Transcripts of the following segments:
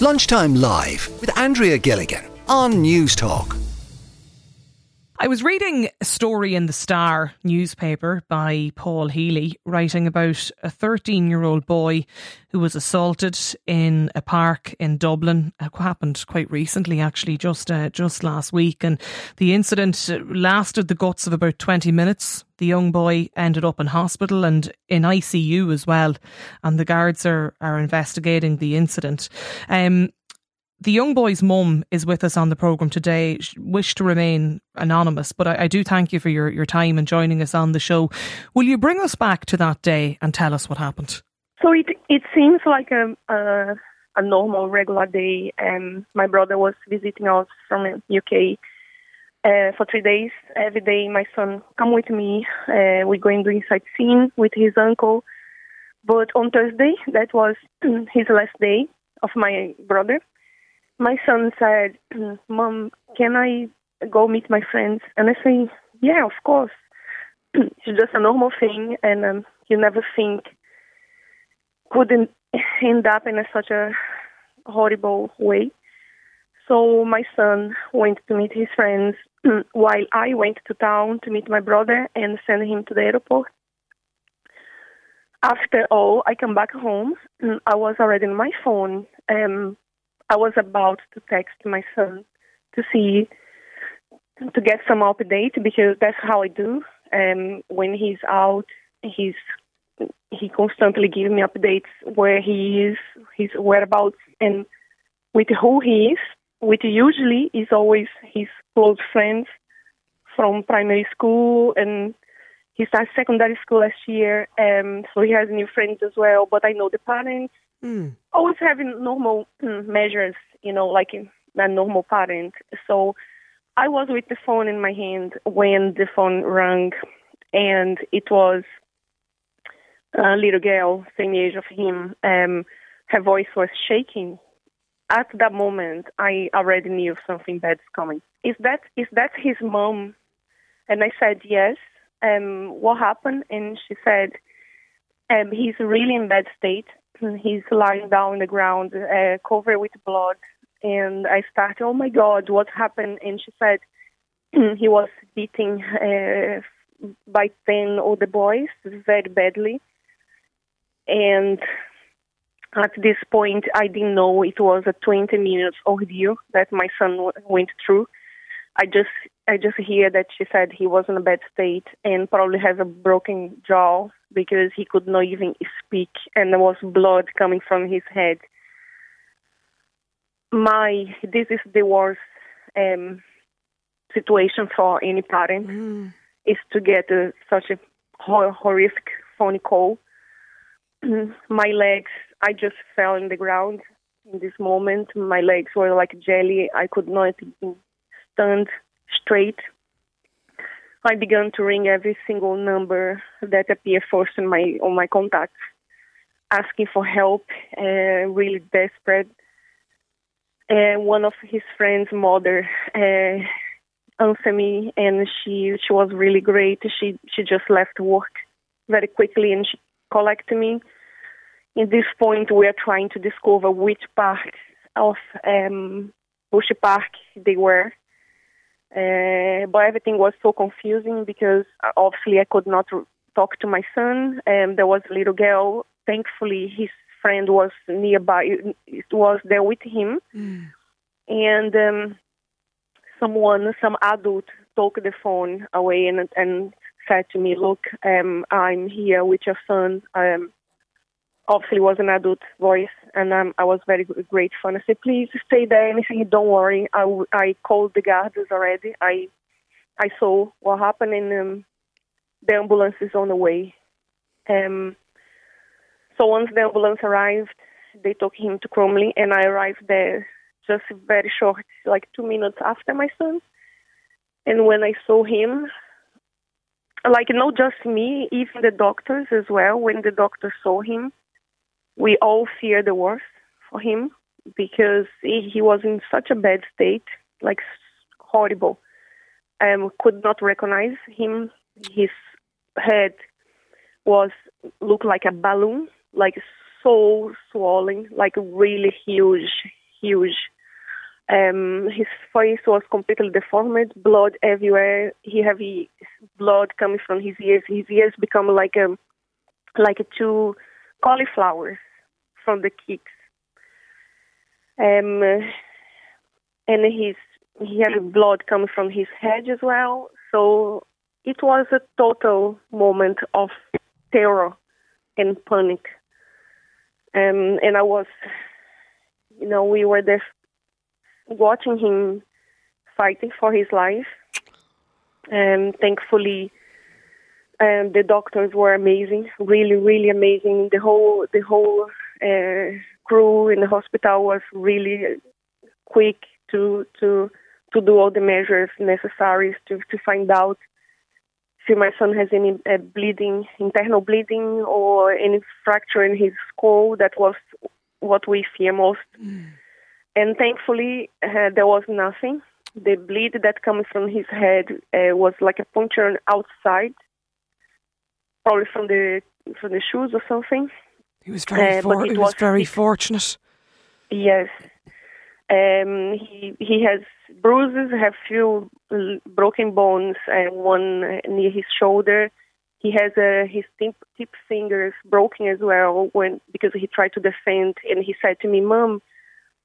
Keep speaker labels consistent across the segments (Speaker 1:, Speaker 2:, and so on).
Speaker 1: Lunchtime Live with Andrea Gilligan on News Talk.
Speaker 2: I was reading a story in the Star newspaper by Paul Healy writing about a 13 year old boy who was assaulted in a park in Dublin. It happened quite recently, actually, just uh, just last week. And the incident lasted the guts of about 20 minutes. The young boy ended up in hospital and in ICU as well. And the guards are, are investigating the incident. Um, the young boy's mum is with us on the programme today. She wished to remain anonymous, but I, I, do thank you for your, your time and joining us on the show. Will you bring us back to that day and tell us what happened?
Speaker 3: So it it seems like a a, a normal, regular day. Um, my brother was visiting us from UK uh, for three days. Every day, my son come with me. Uh, we're going doing sightseeing with his uncle. But on Thursday, that was his last day of my brother my son said, Mom, can I go meet my friends? And I say, Yeah, of course. it's just a normal thing, and um, you never think couldn't end up in a, such a horrible way. So my son went to meet his friends while I went to town to meet my brother and send him to the airport. After all, I come back home. I was already on my phone um, I was about to text my son to see to get some update because that's how I do. Um, when he's out, he's he constantly gives me updates where he is, his whereabouts, and with who he is. Which usually is always his close friends from primary school, and he started secondary school last year, um, so he has new friends as well. But I know the parents, Mm. Always having normal mm, measures, you know, like a normal parent. So I was with the phone in my hand when the phone rang, and it was a little girl, same age of him. Um, her voice was shaking. At that moment, I already knew something bad's coming. Is that is that his mom? And I said yes. Um, what happened? And she said, um, he's really in bad state. He's lying down on the ground, uh, covered with blood. And I started, oh my God, what happened? And she said he was beaten uh, by 10 other boys very badly. And at this point, I didn't know it was a 20 minutes ordeal that my son w- went through. I just I just hear that she said he was in a bad state and probably has a broken jaw because he could not even speak and there was blood coming from his head. My this is the worst um, situation for any parent mm. is to get a, such a hor- horrific phone call. My legs, I just fell in the ground in this moment. My legs were like jelly. I could not stand straight. I began to ring every single number that appeared first in my on my contacts, asking for help, uh, really desperate. And one of his friends' mother uh, answered me, and she she was really great. She she just left work very quickly, and she collected me. In this point, we are trying to discover which part of um, Bush Park they were uh, but everything was so confusing because uh, obviously I could not talk to my son. And there was a little girl. Thankfully, his friend was nearby. It was there with him, mm. and um, someone, some adult, took the phone away and and said to me, "Look, um, I'm here with your son. Um, obviously was an adult voice, and um, I was very grateful. And I said, please stay there. Anything, don't worry. I, I called the guards already. I I saw what happened, and um, the ambulance is on the way. Um, so once the ambulance arrived, they took him to Crumlin, and I arrived there just very short, like two minutes after my son. And when I saw him, like not just me, even the doctors as well. When the doctors saw him, we all fear the worst for him because he, he was in such a bad state, like horrible. Um, could not recognize him. His head was looked like a balloon, like so swollen, like really huge, huge. Um, his face was completely deformed, blood everywhere. He had blood coming from his ears. His ears become like a like a two cauliflowers from the kicks. Um, and his he had blood coming from his head as well. So it was a total moment of terror and panic. Um, and I was, you know, we were there watching him fighting for his life. And thankfully, um, the doctors were amazing, really, really amazing. The whole, the whole crew in the hospital was really quick to to to do all the measures necessary to to find out if my son has any uh, bleeding, internal bleeding, or any fracture in his skull. That was what we fear most. Mm. And thankfully, uh, there was nothing. The bleed that comes from his head uh, was like a puncture outside, probably from the from the shoes or something.
Speaker 2: He was very, uh, for- he was, was very fortunate.
Speaker 3: Yes, um, he he has bruises, have few broken bones, and one near his shoulder. He has uh, his tip, tip fingers broken as well when because he tried to defend, and he said to me, "Mom,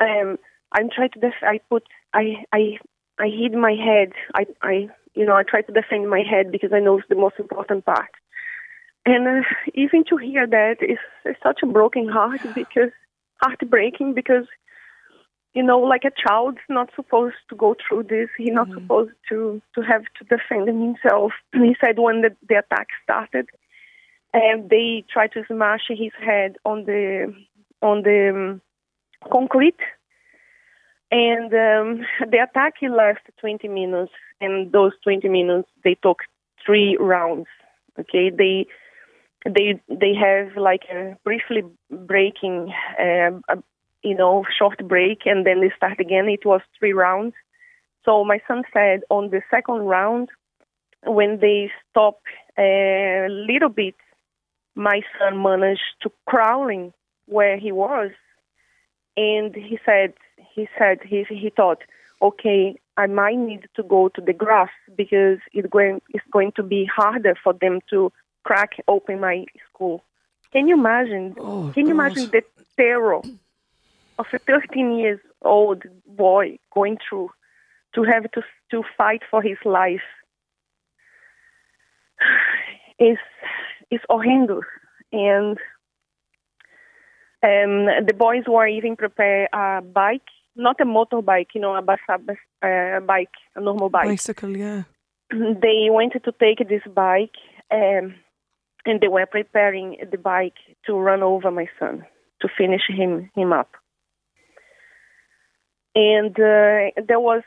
Speaker 3: um, I'm trying to def- I put I I I hid my head. I I you know I tried to defend my head because I know it's the most important part." And uh, even to hear that is, such a broken heart because heartbreaking because you know, like a child's not supposed to go through this. He's not mm-hmm. supposed to to have to defend himself. He said when the, the attack started, and they tried to smash his head on the on the um, concrete, and um, the attack lasted 20 minutes. And those 20 minutes, they took three rounds. Okay, they they they have like a briefly breaking uh, a you know, short break and then they start again. It was three rounds. So my son said on the second round, when they stop a little bit, my son managed to crawling where he was, and he said he said he he thought, okay, I might need to go to the grass because it's going it's going to be harder for them to crack open my school. Can you imagine? Oh, can you imagine the terror of a 13 years old boy going through to have to to fight for his life is is horrendous and um, the boys were even prepare a bike, not a motorbike, you know, a bus, a bike, a normal bike.
Speaker 2: Bicycle, yeah.
Speaker 3: They wanted to take this bike, um, and they were preparing the bike to run over my son to finish him him up and uh, there was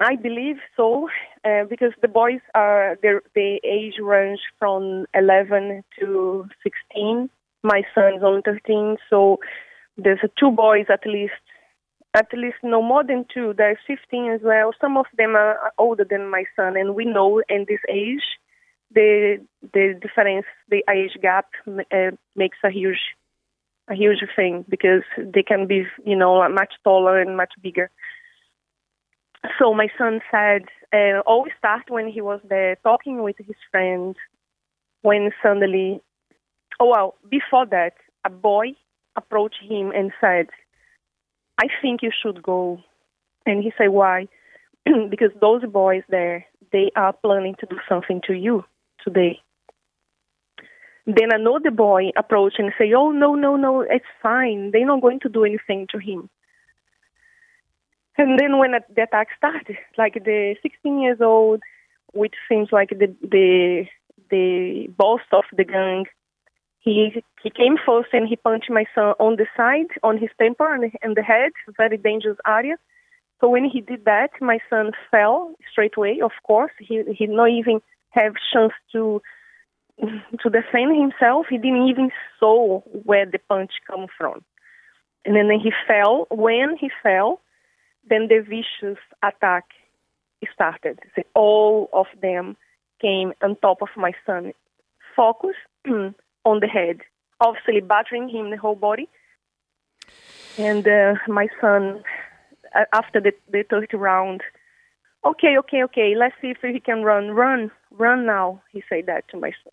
Speaker 3: I believe so, uh, because the boys are their the age range from 11 to 16. My son is only 13, so there's two boys at least, at least no more than two. They're 15 as well. Some of them are older than my son, and we know in this age, the the difference, the age gap uh, makes a huge a huge thing because they can be, you know, much taller and much bigger. So my son said, uh, always start when he was there talking with his friend, when suddenly, oh well, before that, a boy approached him and said, I think you should go. And he said, why? because those boys there, they are planning to do something to you today. Then another boy approached and say, "Oh no, no, no, it's fine. They're not going to do anything to him." And then when the attack started, like the 16 years old, which seems like the the the boss of the gang, he he came first and he punched my son on the side, on his temple and, and the head, very dangerous area. So when he did that, my son fell straight away. Of course, he he not even have chance to to defend himself. He didn't even saw where the punch come from. And then he fell. When he fell, then the vicious attack started. So all of them came on top of my son, Focus on the head, obviously battering him the whole body. And uh, my son uh, after the, the third round, okay, okay, okay, let's see if he can run. Run, run now, he said that to my son.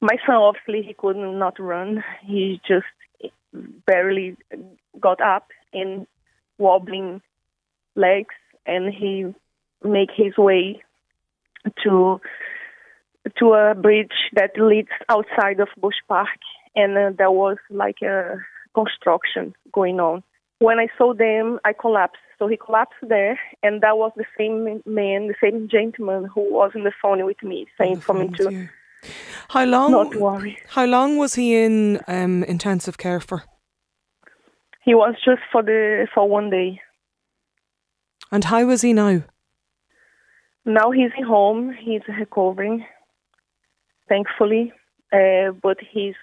Speaker 3: My son, obviously, he could not run. He just barely got up and wobbling legs, and he make his way to to a bridge that leads outside of Bush Park, and uh, there was like a construction going on. When I saw them, I collapsed. So he collapsed there, and that was the same man, the same gentleman who was on the phone with me, saying for me to.
Speaker 2: How long?
Speaker 3: Not worry.
Speaker 2: How long was he in um, intensive care for?
Speaker 3: He was just for the for one day.
Speaker 2: And how is he now?
Speaker 3: Now he's at home. He's recovering, thankfully, uh, but he's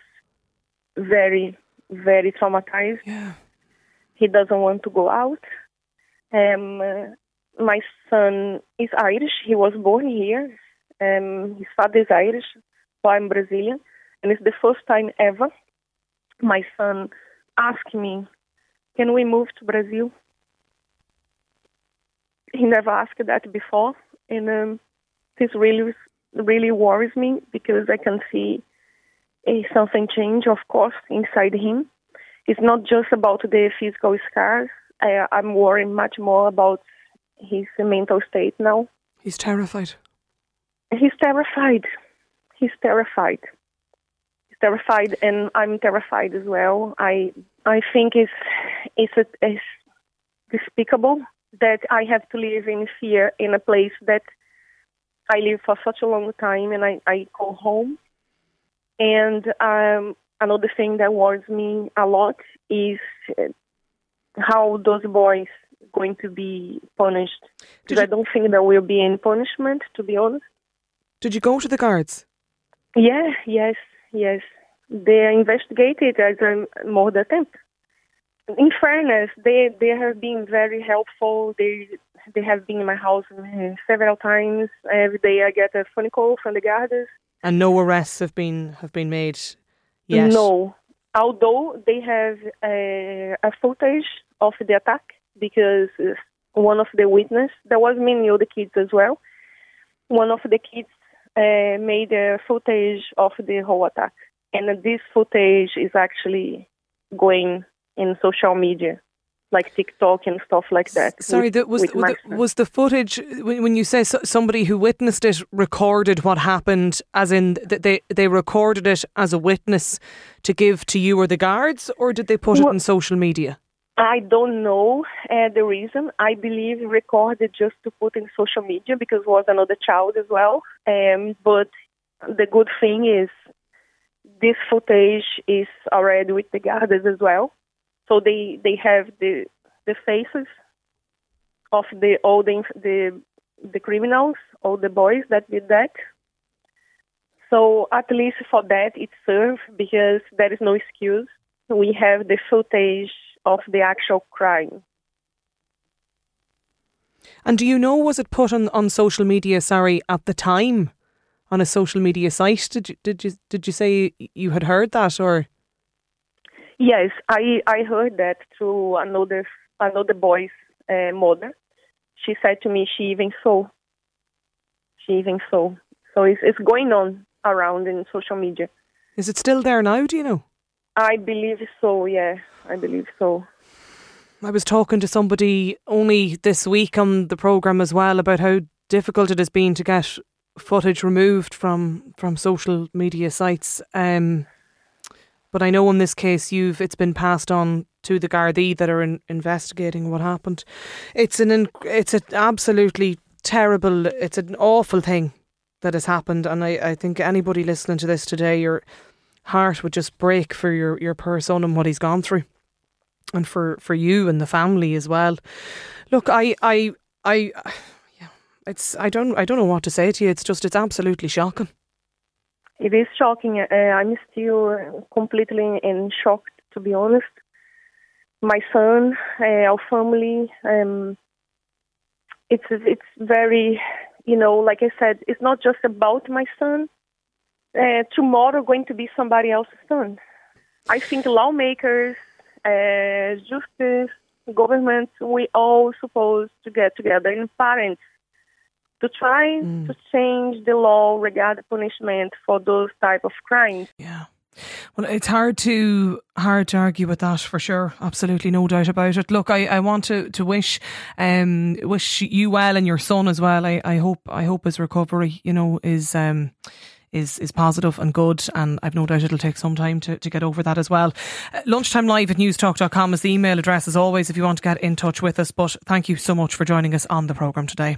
Speaker 3: very, very traumatized.
Speaker 2: Yeah.
Speaker 3: He doesn't want to go out. Um, my son is Irish. He was born here. Um, his father is Irish, so I'm Brazilian, and it's the first time ever my son asked me, "Can we move to Brazil?" He never asked that before, and um, this really, really worries me because I can see a something change, of course, inside him. It's not just about the physical scars. I, I'm worrying much more about his mental state now.
Speaker 2: He's terrified.
Speaker 3: He's terrified. He's terrified. He's terrified, and I'm terrified as well. I I think it's it's, a, it's despicable that I have to live in fear in a place that I live for such a long time, and I I call home. And um, another thing that worries me a lot is how those boys going to be punished. Because I don't think there will be any punishment, to be honest.
Speaker 2: Did you go to the guards?
Speaker 3: Yeah, yes, yes. They are investigated as a murder attempt. In fairness, they they have been very helpful. They they have been in my house several times. Every day I get a phone call from the guards.
Speaker 2: And no arrests have been have been made yet.
Speaker 3: No, although they have a, a footage of the attack because one of the witness, there was many other kids as well. One of the kids uh, made a footage of the whole attack, and this footage is actually going in social media, like TikTok and stuff like that.
Speaker 2: Sorry,
Speaker 3: with,
Speaker 2: was
Speaker 3: with
Speaker 2: the, was the footage when, when you say so, somebody who witnessed it recorded what happened, as in th- they they recorded it as a witness to give to you or the guards, or did they put
Speaker 3: Well-
Speaker 2: it on social media?
Speaker 3: I don't know uh, the reason. I believe recorded just to put in social media because was another child as well. Um, but the good thing is this footage is already with the guards as well, so they they have the the faces of the all the the, the criminals, all the boys that did that. So at least for that it serves because there is no excuse. We have the footage of the actual crime.
Speaker 2: And do you know was it put on, on social media? Sorry, at the time, on a social media site? Did you did you did you say you had heard that or?
Speaker 3: Yes, I I heard that through another another boy's uh, mother. She said to me she even saw. She even saw. So it's it's going on around in social media.
Speaker 2: Is it still there now? Do you know?
Speaker 3: I believe so. Yeah, I believe so.
Speaker 2: I was talking to somebody only this week on the program as well about how difficult it has been to get footage removed from from social media sites. Um, but I know in this case, you've it's been passed on to the Gardaí that are in, investigating what happened. It's an it's an absolutely terrible, it's an awful thing that has happened, and I, I think anybody listening to this today, your heart would just break for your your poor son and what he's gone through and for, for you and the family as well. Look, I I I yeah, it's I don't I don't know what to say to you. It's just it's absolutely shocking.
Speaker 3: It is shocking. Uh, I'm still completely in shock, to be honest. My son, uh, our family, um, it's it's very, you know, like I said, it's not just about my son. Uh, tomorrow, going to be somebody else's son. I think lawmakers, uh, justice, government, we all supposed to get together in parents to try to change the law regarding punishment for those type of crimes.
Speaker 2: Yeah. Well, it's hard to hard to argue with that for sure. Absolutely, no doubt about it. Look, I, I want to, to wish um wish you well and your son as well. I, I hope I hope his recovery, you know, is um is is positive and good and I've no doubt it'll take some time to, to get over that as well. Uh, lunchtime live at newstalk.com is the email address as always if you want to get in touch with us. But thank you so much for joining us on the programme today.